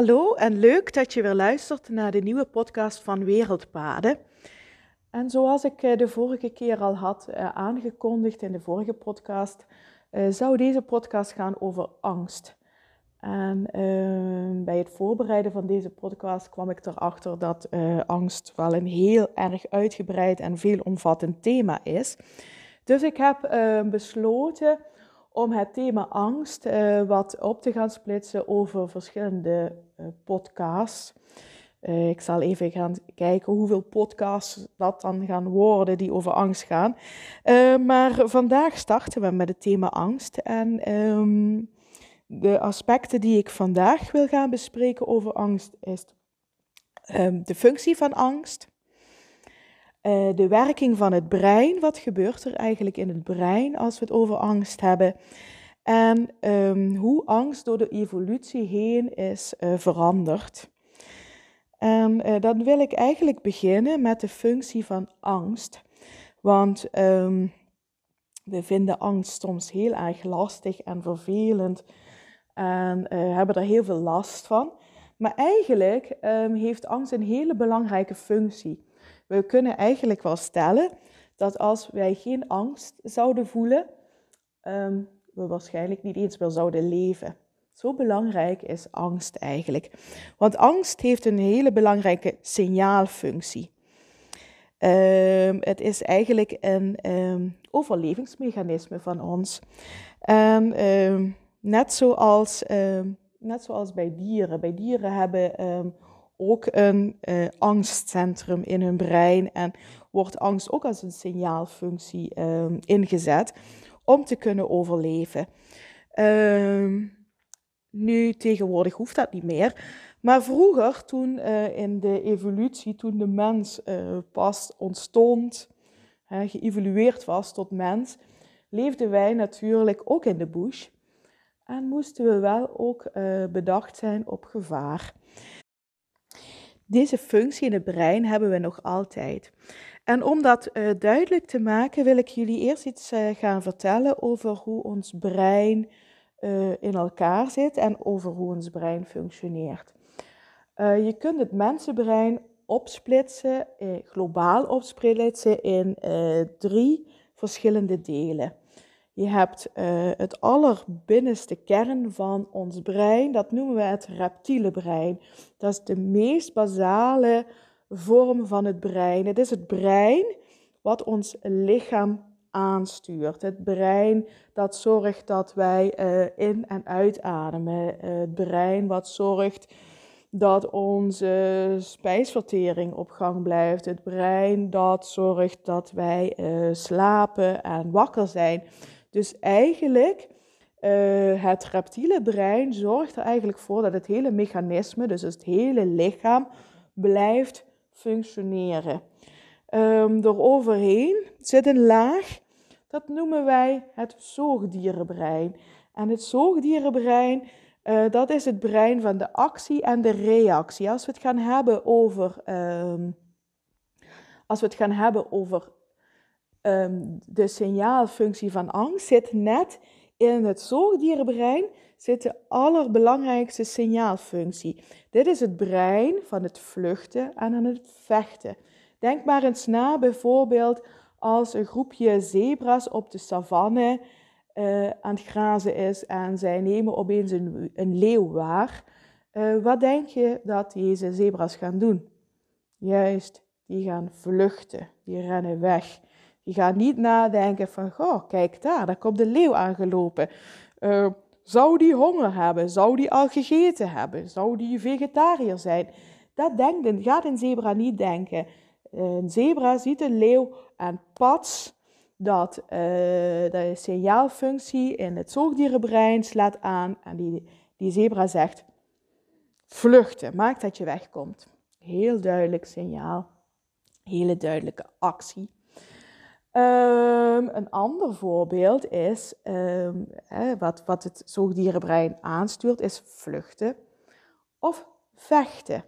Hallo en leuk dat je weer luistert naar de nieuwe podcast van Wereldpaden. En zoals ik eh, de vorige keer al had eh, aangekondigd in de vorige podcast, eh, zou deze podcast gaan over angst. En ehm, bij het voorbereiden van deze podcast kwam ik erachter dat angst wel een heel erg uitgebreid en veelomvattend thema is. Dus ik heb besloten om het thema angst uh, wat op te gaan splitsen over verschillende uh, podcasts. Uh, ik zal even gaan kijken hoeveel podcasts dat dan gaan worden die over angst gaan. maar vandaag starten we met het thema angst. En um, de aspecten die ik vandaag wil gaan bespreken over angst is um, de functie van angst. Uh, de werking van het brein. Wat gebeurt er eigenlijk in het brein als we het over angst hebben? En um, hoe angst door de evolutie heen is uh, veranderd. En uh, dan wil ik eigenlijk beginnen met de functie van angst. Want um, we vinden angst soms heel erg lastig en vervelend en hebben er heel veel last van. Maar eigenlijk um, heeft angst een hele belangrijke functie. We kunnen eigenlijk wel stellen dat als wij geen angst zouden voelen, um, we waarschijnlijk niet eens meer zouden leven. Zo belangrijk is angst eigenlijk. Want angst heeft een hele belangrijke signaalfunctie. Um, het is eigenlijk een um, overlevingsmechanisme van ons. En net, zoals, net zoals bij dieren. Bij dieren hebben ook een uh, angstcentrum in hun brein en wordt angst ook als een signaalfunctie um, ingezet om te kunnen overleven. Um, nu tegenwoordig hoeft dat niet meer. Maar vroeger, toen uh, in de evolutie, toen de mens uh, pas ontstond, geëvolueerd was tot mens, leefden wij natuurlijk ook in de bush. En moesten we wel ook bedacht zijn op gevaar. Deze functie in het brein hebben we nog altijd. En om dat uh, duidelijk te maken, wil ik jullie eerst iets uh, gaan vertellen over hoe ons brein uh, in elkaar zit en over hoe ons brein functioneert. je kunt het mensenbrein opsplitsen, globaal opsplitsen in drie verschillende delen. Je hebt uh, het allerbinnenste kern van ons brein, dat noemen we het reptiele brein. Dat is de meest basale vorm van het brein. Het is het brein wat ons lichaam aanstuurt. Het brein dat zorgt dat wij uh, in- en uitademen. Uh, het brein wat zorgt dat onze spijsvertering op gang blijft. Het brein dat zorgt dat wij slapen en wakker zijn. Dus eigenlijk, uh, het reptiele brein zorgt er eigenlijk voor dat het hele mechanisme, dus het hele lichaam, blijft functioneren. Um, overheen zit een laag, dat noemen wij het zoogdierenbrein. En het zoogdierenbrein, uh, dat is het brein van de actie en de reactie. Als we het gaan hebben over, um, als we het gaan hebben over um, de signaalfunctie van angst zit net in het zoogdierenbrein zit de allerbelangrijkste signaalfunctie. Dit is het brein van het vluchten en aan het vechten. Denk maar eens na bijvoorbeeld als een groepje zebra's op de savanne uh, aan het grazen is en zij nemen opeens een, een leeuw waar. Uh, wat denk je dat deze zebra's gaan doen? Juist, die gaan vluchten, die rennen weg. Je gaat niet nadenken van, goh, kijk daar, daar komt de leeuw aangelopen. Uh, zou die honger hebben? Zou die al gegeten hebben? Zou die vegetariër zijn? Dat denkt, gaat een zebra niet denken. Een zebra ziet een leeuw en pats, dat uh, de signaalfunctie in het zoogdierenbrein slaat aan. En die, die zebra zegt, vluchten, maak dat je wegkomt. Heel duidelijk signaal, hele duidelijke actie. Um, een ander voorbeeld is, hè, wat, wat het zoogdierenbrein aanstuurt, is vluchten of vechten.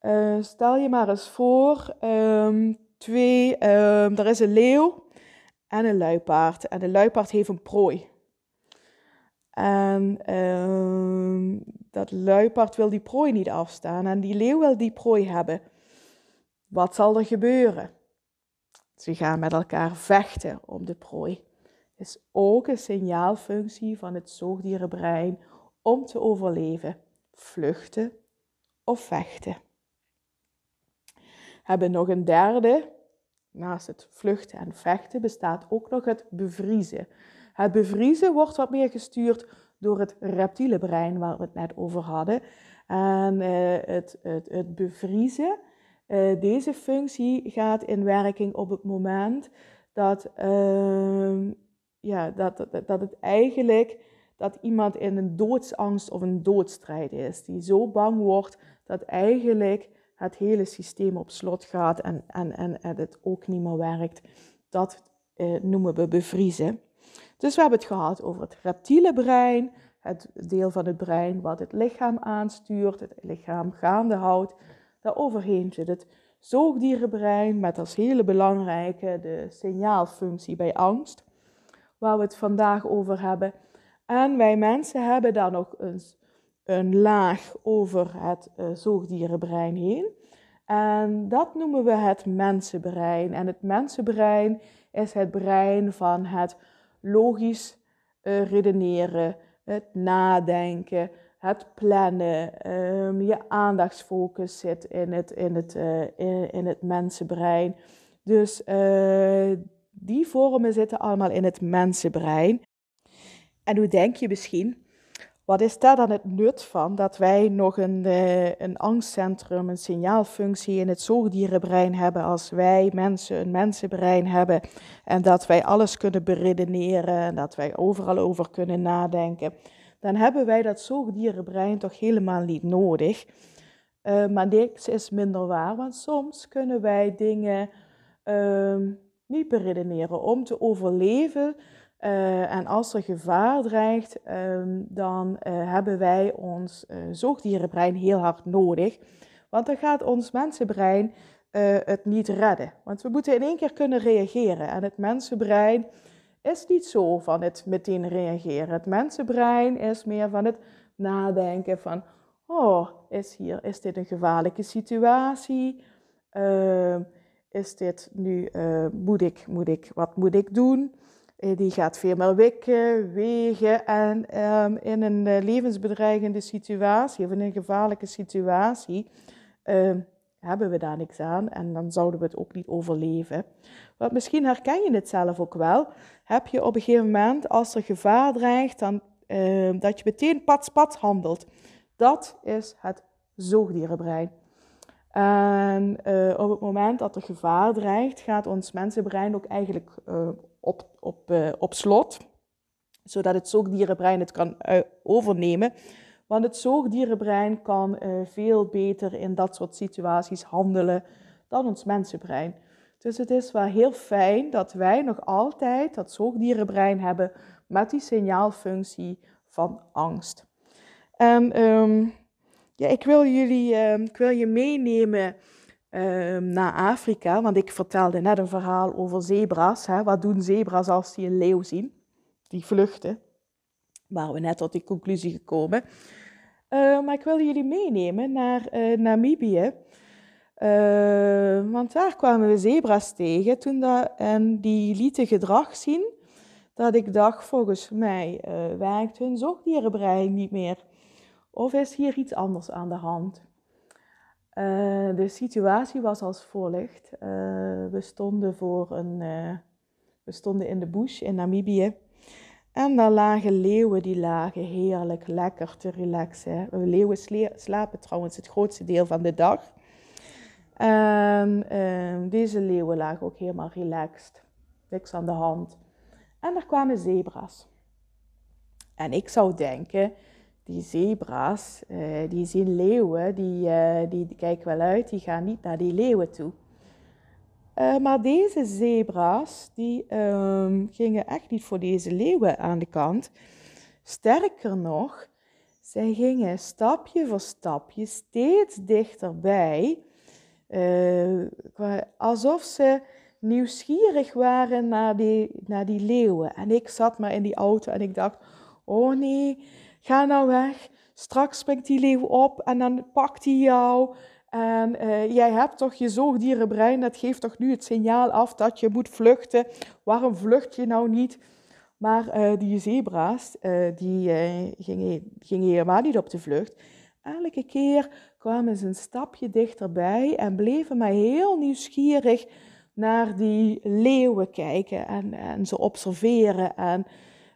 Uh, stel je maar eens voor, um, twee, er is een leeuw en een luipaard. En de luipaard heeft een prooi. En dat luipaard wil die prooi niet afstaan en die leeuw wil die prooi hebben. Wat zal er gebeuren? Ze gaan met elkaar vechten om de prooi. Is ook een signaalfunctie van het zoogdierenbrein om te overleven, vluchten of vechten. Hebben nog een derde, naast het vluchten en vechten bestaat ook nog het bevriezen. Het bevriezen wordt wat meer gestuurd door het reptiele brein waar we het net over hadden. En uh, het, het, het bevriezen, uh, deze functie gaat in werking op het moment dat, uh, ja, dat, dat, dat het eigenlijk dat iemand in een doodsangst of een doodstrijd is. Die zo bang wordt dat eigenlijk het hele systeem op slot gaat en, en, en, en het ook niet meer werkt. Dat eh, noemen we bevriezen. Dus we hebben het gehad over het reptiele brein, het deel van het brein wat het lichaam aanstuurt, het lichaam gaande houdt. Daaroverheen zit het zoogdierenbrein met als hele belangrijke de signaalfunctie bij angst, waar we het vandaag over hebben. En wij mensen hebben daar nog eens een laag over het uh, zoogdierenbrein heen. En dat noemen we het mensenbrein. En het mensenbrein is het brein van het logisch uh, redeneren, het nadenken, het plannen. Um, je aandachtsfocus zit in het, in het, uh, in, het mensenbrein. Dus die vormen zitten allemaal in het mensenbrein. En hoe denk je misschien? Wat is daar dan het nut van dat wij nog een, uh, een angstcentrum, een signaalfunctie in het zoogdierenbrein hebben als wij mensen een mensenbrein hebben en dat wij alles kunnen beredeneren en dat wij overal over kunnen nadenken, dan hebben wij dat zoogdierenbrein toch helemaal niet nodig. Uh, maar niks is minder waar, want soms kunnen wij dingen uh, niet beredeneren om te overleven uh, en als er gevaar dreigt, um, dan uh, hebben wij ons zoogdierenbrein heel hard nodig. Want dan gaat ons mensenbrein het niet redden. Want we moeten in één keer kunnen reageren. En het mensenbrein is niet zo van het meteen reageren. Het mensenbrein is meer van het nadenken van... Oh, is, hier, is dit een gevaarlijke situatie? Ehm, is dit nu... moet, ik, moet ik, wat moet ik doen? Eh, die gaat veel meer wikken, wegen en um, in een uh, levensbedreigende situatie of in een gevaarlijke situatie um, hebben we daar niks aan en dan zouden we het ook niet overleven. Want misschien herken je het zelf ook wel. Heb je op een gegeven moment, als er gevaar dreigt, dan, uh, dat je meteen pats handelt. Dat is het zoogdierenbrein. En uh, op het moment dat er gevaar dreigt, gaat ons mensenbrein ook eigenlijk uh, op, op, uh, op slot, zodat het zoogdierenbrein het kan overnemen. Want het zoogdierenbrein kan veel beter in dat soort situaties handelen dan ons mensenbrein. Dus het is wel heel fijn dat wij nog altijd dat zoogdierenbrein hebben met die signaalfunctie van angst. En um, ja, ik wil jullie, uh, ik wil je meenemen uh, naar Afrika, want ik vertelde net een verhaal over zebra's. Hè? Wat doen zebra's als die een leeuw zien? Die vluchten. Waar we net tot die conclusie gekomen. Uh, maar ik wil jullie meenemen naar eh, Namibië. Want daar kwamen we zebra's tegen toen dat, en die lieten gedrag zien dat ik dacht, volgens mij werkt hun zoogdierenbrein niet meer. Of is hier iets anders aan de hand? Uh, de situatie was als volgt. Uh, we stonden voor een. Uh, we stonden in de bush in Namibië. En daar lagen leeuwen, die lagen heerlijk lekker te relaxen. Leeuwen slapen trouwens het grootste deel van de dag. En ehm, deze leeuwen lagen ook helemaal relaxed. Niks aan de hand. En er kwamen zebra's. En ik zou denken, die zebra's, uh, die zien leeuwen, die, uh, die kijken wel uit, die gaan niet naar die leeuwen toe. Uh, maar deze zebra's, die um, gingen echt niet voor deze leeuwen aan de kant. Sterker nog, zij gingen stapje voor stapje steeds dichterbij, alsof ze nieuwsgierig waren naar die, naar die leeuwen. En ik zat maar in die auto en ik dacht, oh nee, Ga nou weg. straks springt die leeuw op en dan pakt hij jou. En uh, jij hebt toch je zoogdierenbrein, dat geeft toch nu het signaal af dat je moet vluchten. Waarom vlucht je nou niet? Maar uh, die zebra's, die gingen, gingen helemaal niet op de vlucht. Elke keer kwamen ze een stapje dichterbij en bleven mij heel nieuwsgierig naar die leeuwen kijken en, en ze observeren. En,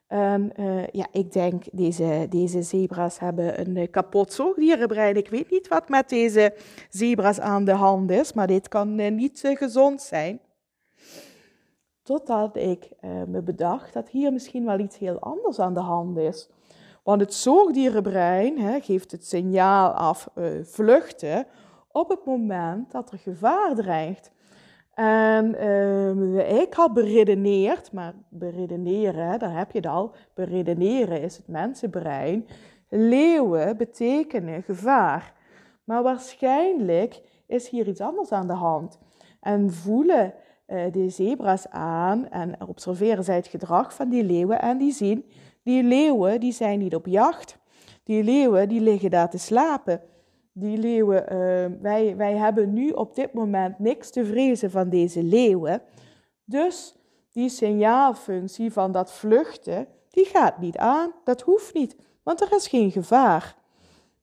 en uh, ja, ik denk, deze, deze zebra's hebben een kapot zoogdierenbrein. Ik weet niet wat met deze zebra's aan de hand is, maar dit kan uh, niet gezond zijn. Totdat ik me bedacht dat hier misschien wel iets heel anders aan de hand is. Want het zoogdierenbrein hè, geeft het signaal af vluchten op het moment dat er gevaar dreigt. En uh, ik had beredeneerd, maar beredeneren, daar heb je het al. Beredeneren is het mensenbrein. Leeuwen betekenen gevaar. Maar waarschijnlijk is hier iets anders aan de hand. En voelen uh, de zebra's aan en observeren zij het gedrag van die leeuwen. En die zien, die leeuwen die zijn niet op jacht. Die leeuwen die liggen daar te slapen die leeuwen, uh, wij, wij hebben nu op dit moment niks te vrezen van deze leeuwen. Dus die signaalfunctie van dat vluchten, die gaat niet aan. Dat hoeft niet, want er is geen gevaar.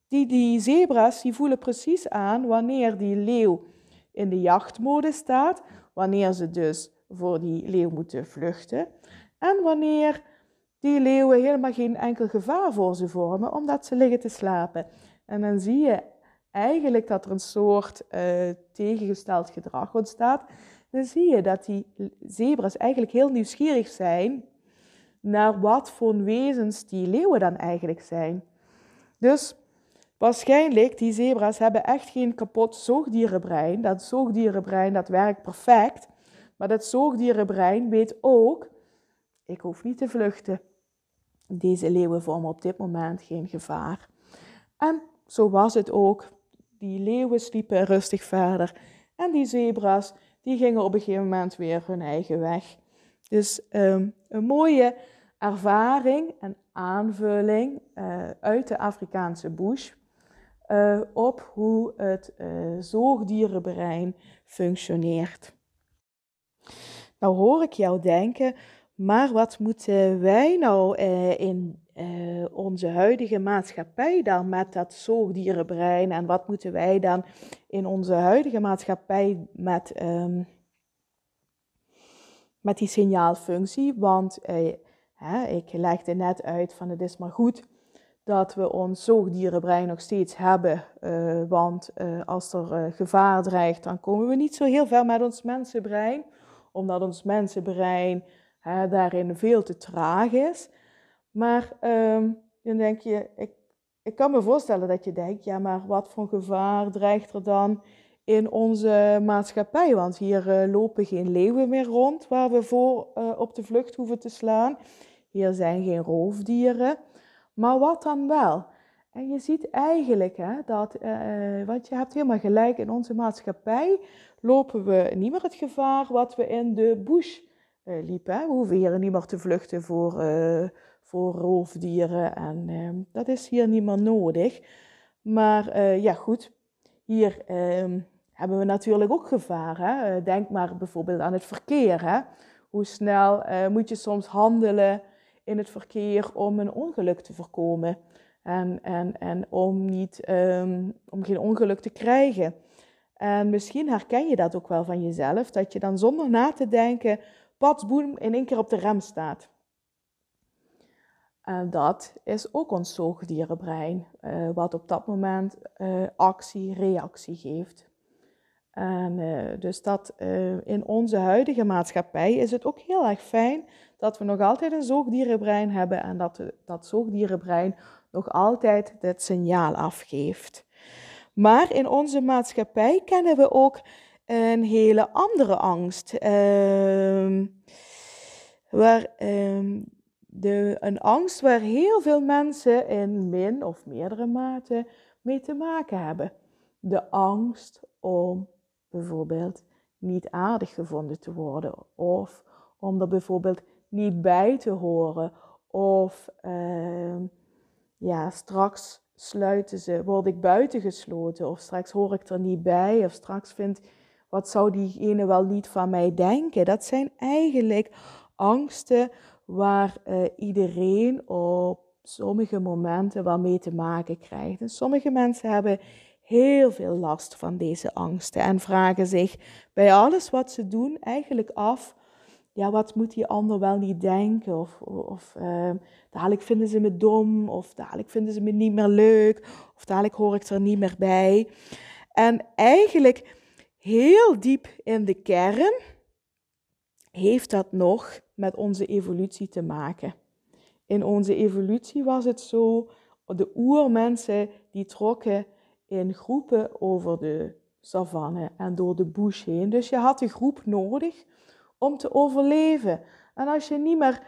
Die, die zebra's die voelen precies aan wanneer die leeuw in de jachtmode staat, wanneer ze dus voor die leeuw moeten vluchten en wanneer die leeuwen helemaal geen enkel gevaar voor ze vormen, omdat ze liggen te slapen. En dan zie je eigenlijk dat er een soort uh, tegengesteld gedrag ontstaat, dan zie je dat die zebra's eigenlijk heel nieuwsgierig zijn naar wat voor wezens die leeuwen dan eigenlijk zijn. Dus waarschijnlijk, die zebra's hebben echt geen kapot zoogdierenbrein. Dat zoogdierenbrein dat werkt perfect, maar dat zoogdierenbrein weet ook, ik hoef niet te vluchten. Deze leeuwen vormen op dit moment geen gevaar. En zo was het ook die leeuwen sliepen rustig verder. En die zebra's, die gingen op een gegeven moment weer hun eigen weg. Dus um, een mooie ervaring en aanvulling uh, uit de Afrikaanse bush uh, op hoe het uh, zoogdierenbrein functioneert. Nou hoor ik jou denken, maar wat moeten wij nou in uh, onze huidige maatschappij dan met dat zoogdierenbrein en wat moeten wij dan in onze huidige maatschappij met, um, met die signaalfunctie? Want hè, ik legde net uit van het is maar goed dat we ons zoogdierenbrein nog steeds hebben. Uh, want als er gevaar dreigt, dan komen we niet zo heel ver met ons mensenbrein. Omdat ons mensenbrein daarin veel te traag is. Maar um, dan denk je, ik, ik kan me voorstellen dat je denkt, ja, maar wat voor gevaar dreigt er dan in onze maatschappij? Want hier uh, lopen geen leeuwen meer rond waar we voor uh, op de vlucht hoeven te slaan. Hier zijn geen roofdieren. Maar wat dan wel? En je ziet eigenlijk hè, dat, uh, want je hebt helemaal gelijk, in onze maatschappij lopen we niet meer het gevaar wat we in de bush liepen. Hè? We hoeven hier niet meer te vluchten voor voor roofdieren. En uh, dat is hier niet meer nodig. Maar uh, ja, goed. Hier uh, hebben we natuurlijk ook? Eh, denk maar bijvoorbeeld aan het verkeer. Hè? Hoe snel eh, moet je soms handelen in het verkeer om een ongeluk te voorkomen? En, en, en om, niet, um, om geen ongeluk te krijgen. En misschien herken je dat ook wel van jezelf, dat je dan zonder na te denken, patsboem, in één keer op de rem staat. En dat is ook ons zoogdierenbrein, uh, wat op dat moment uh, actie, reactie geeft. En uh, dus dat in onze huidige maatschappij is het ook heel erg fijn dat we nog altijd een zoogdierenbrein hebben en dat dat zoogdierenbrein nog altijd dit signaal afgeeft. Maar in onze maatschappij kennen we ook een hele andere angst. Ehm, waar ehm, de, een angst waar heel veel mensen in min of meerdere mate mee te maken hebben. De angst om bijvoorbeeld niet aardig gevonden te worden of om er bijvoorbeeld niet bij te horen of uh, ja, straks sluiten ze, word ik buitengesloten of straks hoor ik er niet bij of straks vindt, wat zou diegene wel niet van mij denken? Dat zijn eigenlijk angsten waar uh, iedereen op sommige momenten wel mee te maken krijgt. En sommige mensen hebben heel veel last van deze angsten en vragen zich bij alles wat ze doen eigenlijk af, ja, wat moet die ander wel niet denken? Of, of uh, dadelijk vinden ze me dom, of dadelijk vinden ze me niet meer leuk, of dadelijk hoor ik er niet meer bij. En eigenlijk heel diep in de kern heeft dat nog met onze evolutie te maken. In onze evolutie was het zo, de oermensen die trokken in groepen over de savanne en door de bush heen. Dus je had een groep nodig om te overleven. En als je niet meer,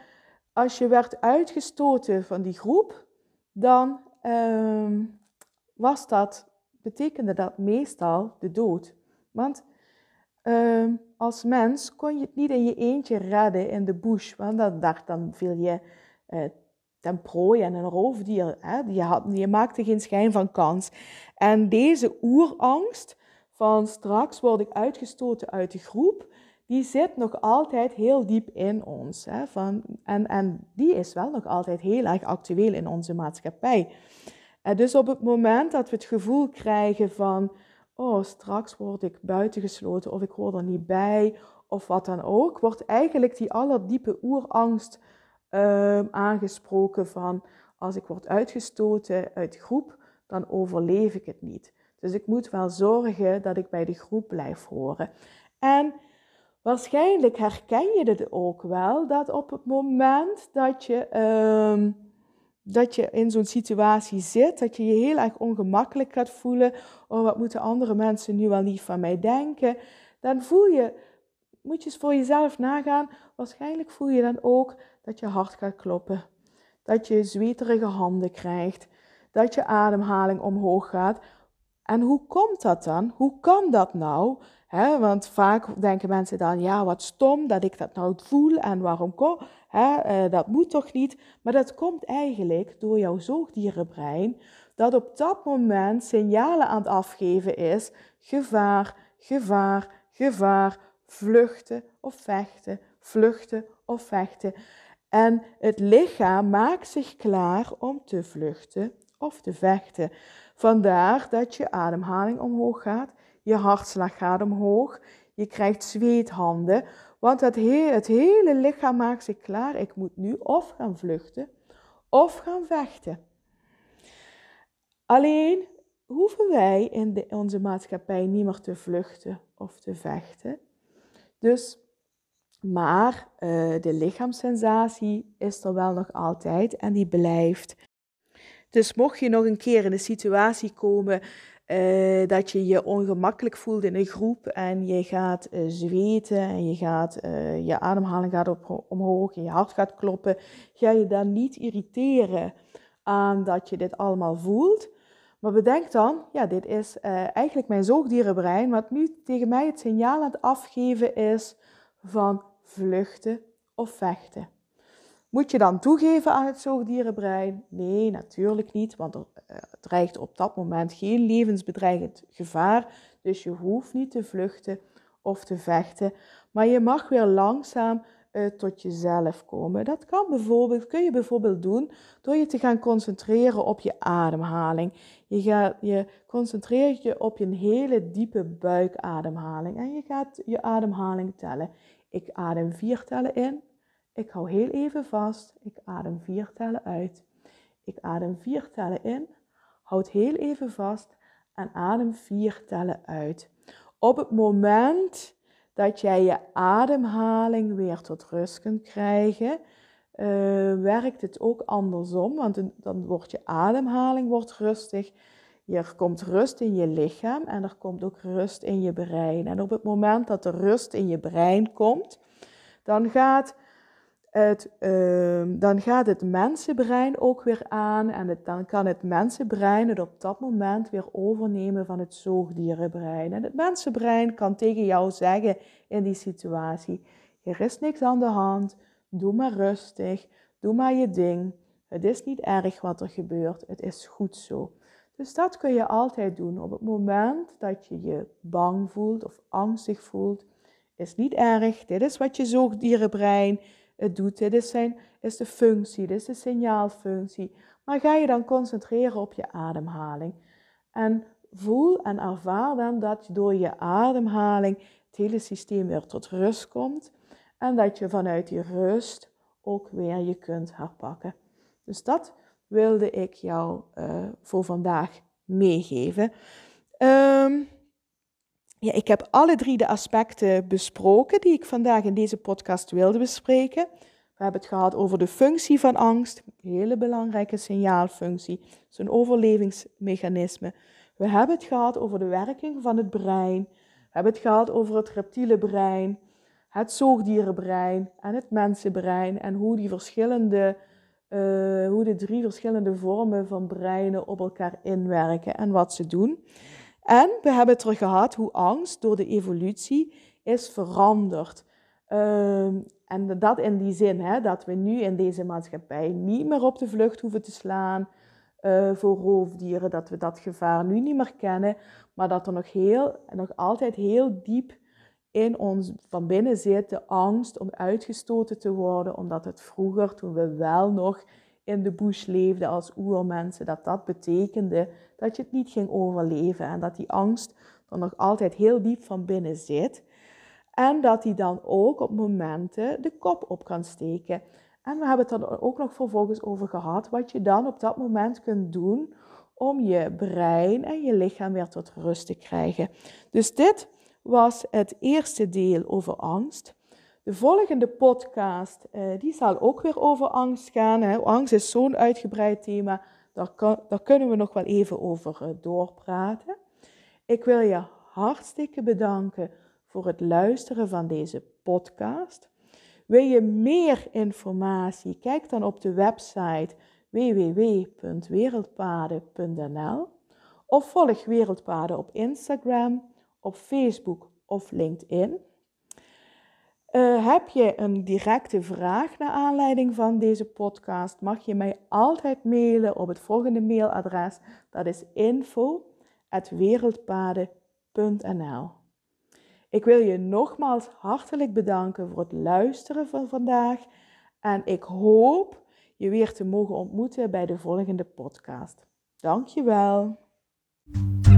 als je werd uitgestoten van die groep, dan ehm, was dat, betekende dat meestal de dood. Want ehm, als mens kon je het niet in je eentje redden in de bush, want dan, dacht, dan viel je uh, ten prooi en een roofdier. Hè? Je, had, je maakte geen schijn van kans. En deze oerangst van straks word ik uitgestoten uit de groep, die zit nog altijd heel diep in ons. Hè? Van, en, en die is wel nog altijd heel erg actueel in onze maatschappij. En dus op het moment dat we het gevoel krijgen van, oh, straks word ik buitengesloten of ik hoor er niet bij of wat dan ook, wordt eigenlijk die allerdiepe oerangst uh, aangesproken van, als ik word uitgestoten uit de groep, dan overleef ik het niet. Dus ik moet wel zorgen dat ik bij de groep blijf horen. En waarschijnlijk herken je dit ook wel, dat op het moment dat je, uh, dat je in zo'n situatie zit, dat je je heel erg ongemakkelijk gaat voelen, oh wat moeten andere mensen nu wel niet van mij denken, dan voel je, moet je eens voor jezelf nagaan, waarschijnlijk voel je dan ook dat je hart gaat kloppen, dat je zweterige handen krijgt, dat je ademhaling omhoog gaat. En hoe komt dat dan? Hoe kan dat nou? Want vaak denken mensen dan, ja, wat stom dat ik dat nou voel en waarom kom, he, uh, dat moet toch niet. Maar dat komt eigenlijk door jouw zoogdierenbrein, dat op dat moment signalen aan het afgeven is, gevaar, gevaar, gevaar, vluchten of vechten, vluchten of vechten. En het lichaam maakt zich klaar om te vluchten of te vechten. Vandaar dat je ademhaling omhoog gaat, je hartslag gaat omhoog, je krijgt zweethanden, want het, het hele lichaam maakt zich klaar. Ik moet nu of gaan vluchten of gaan vechten. Alleen hoeven wij in onze maatschappij niet meer te vluchten of te vechten. Dus, maar uh, de lichaamssensatie is er wel nog altijd en die blijft. Dus mocht je nog een keer in de situatie komen uh, dat je je ongemakkelijk voelt in een groep en je gaat uh, zweten en je, gaat, uh, je ademhaling gaat op, omhoog en je hart gaat kloppen, ga je dan niet irriteren aan dat je dit allemaal voelt. Maar bedenk dan, ja, dit is eigenlijk mijn zoogdierenbrein, wat nu tegen mij het signaal aan het afgeven is van vluchten of vechten. Moet je dan toegeven aan het zoogdierenbrein? Nee, natuurlijk niet, want er uh, dreigt op dat moment geen levensbedreigend gevaar. Dus je hoeft niet te vluchten of te vechten, maar je mag weer langzaam uh, tot jezelf komen. Dat kan bijvoorbeeld, kun je bijvoorbeeld doen door je te gaan concentreren op je ademhaling. Je, gaat, je concentreert je op je hele diepe buikademhaling en je gaat je ademhaling tellen. Ik adem vier tellen in. Ik hou heel even vast. Ik adem vier tellen uit. Ik adem vier tellen in. Houd heel even vast en adem vier tellen uit. Op het moment dat jij je ademhaling weer tot rust kunt krijgen, uh, werkt het ook andersom. Want dan wordt je ademhaling wordt rustig. Er komt rust in je lichaam en er komt ook rust in je brein. En op het moment dat er rust in je brein komt, dan gaat het, uh, dan gaat het mensenbrein ook weer aan en dan kan het mensenbrein het op dat moment weer overnemen van het zoogdierenbrein. En het mensenbrein kan tegen jou zeggen in die situatie, er is niks aan de hand, doe maar rustig, doe maar je ding. Het is niet erg wat er gebeurt, het is goed zo. Dus dat kun je altijd doen. Op het moment dat je je bang voelt of angstig voelt, is niet erg. Dit is wat je zoogdierenbrein het doet. Dit is, zijn, is de functie, dit is de signaalfunctie. Maar ga je dan concentreren op je ademhaling. En voel en ervaar dan dat door je ademhaling het hele systeem weer tot rust komt. En dat je vanuit die rust ook weer je kunt herpakken. Dus dat wilde ik jou uh, voor vandaag meegeven. Um, ja, ik heb alle drie de aspecten besproken die ik vandaag in deze podcast wilde bespreken. We hebben het gehad over de functie van angst, een hele belangrijke signaalfunctie, zo'n overlevingsmechanisme. We hebben het gehad over de werking van het brein. We hebben het gehad over het reptiele brein, het zoogdierenbrein en het mensenbrein en hoe die verschillende, uh, hoe de drie verschillende vormen van breinen op elkaar inwerken en wat ze doen. En we hebben het gehad hoe angst door de evolutie is veranderd. Ehm, en dat in die zin, hè, dat we nu in deze maatschappij niet meer op de vlucht hoeven te slaan uh, voor roofdieren, dat we dat gevaar nu niet meer kennen, maar dat er nog, heel, nog altijd heel diep in ons van binnen zit de angst om uitgestoten te worden, omdat het vroeger, toen we wel nog in de bush leefden als oermensen, dat dat betekende dat je het niet ging overleven en dat die angst er nog altijd heel diep van binnen zit. En dat die dan ook op momenten de kop op kan steken. En we hebben het er ook nog vervolgens over gehad wat je dan op dat moment kunt doen om je brein en je lichaam weer tot rust te krijgen. Dus dit was het eerste deel over angst. De volgende podcast uh, die zal ook weer over angst gaan. Hè. Angst is zo'n uitgebreid thema, daar, kan, daar, kunnen we nog wel even over uh, doorpraten. Ik wil je hartstikke bedanken voor het luisteren van deze podcast. Wil je meer informatie? Kijk dan op de website www.wereldpaden.nl of volg Wereldpaden op Instagram, op Facebook of LinkedIn. Uh, heb je een directe vraag naar aanleiding van deze podcast, mag je mij altijd mailen op het volgende mailadres. Dat is info.wereldpaden.nl Ik wil je nogmaals hartelijk bedanken voor het luisteren van vandaag. En ik hoop je weer te mogen ontmoeten bij de volgende podcast. Dankjewel. wel.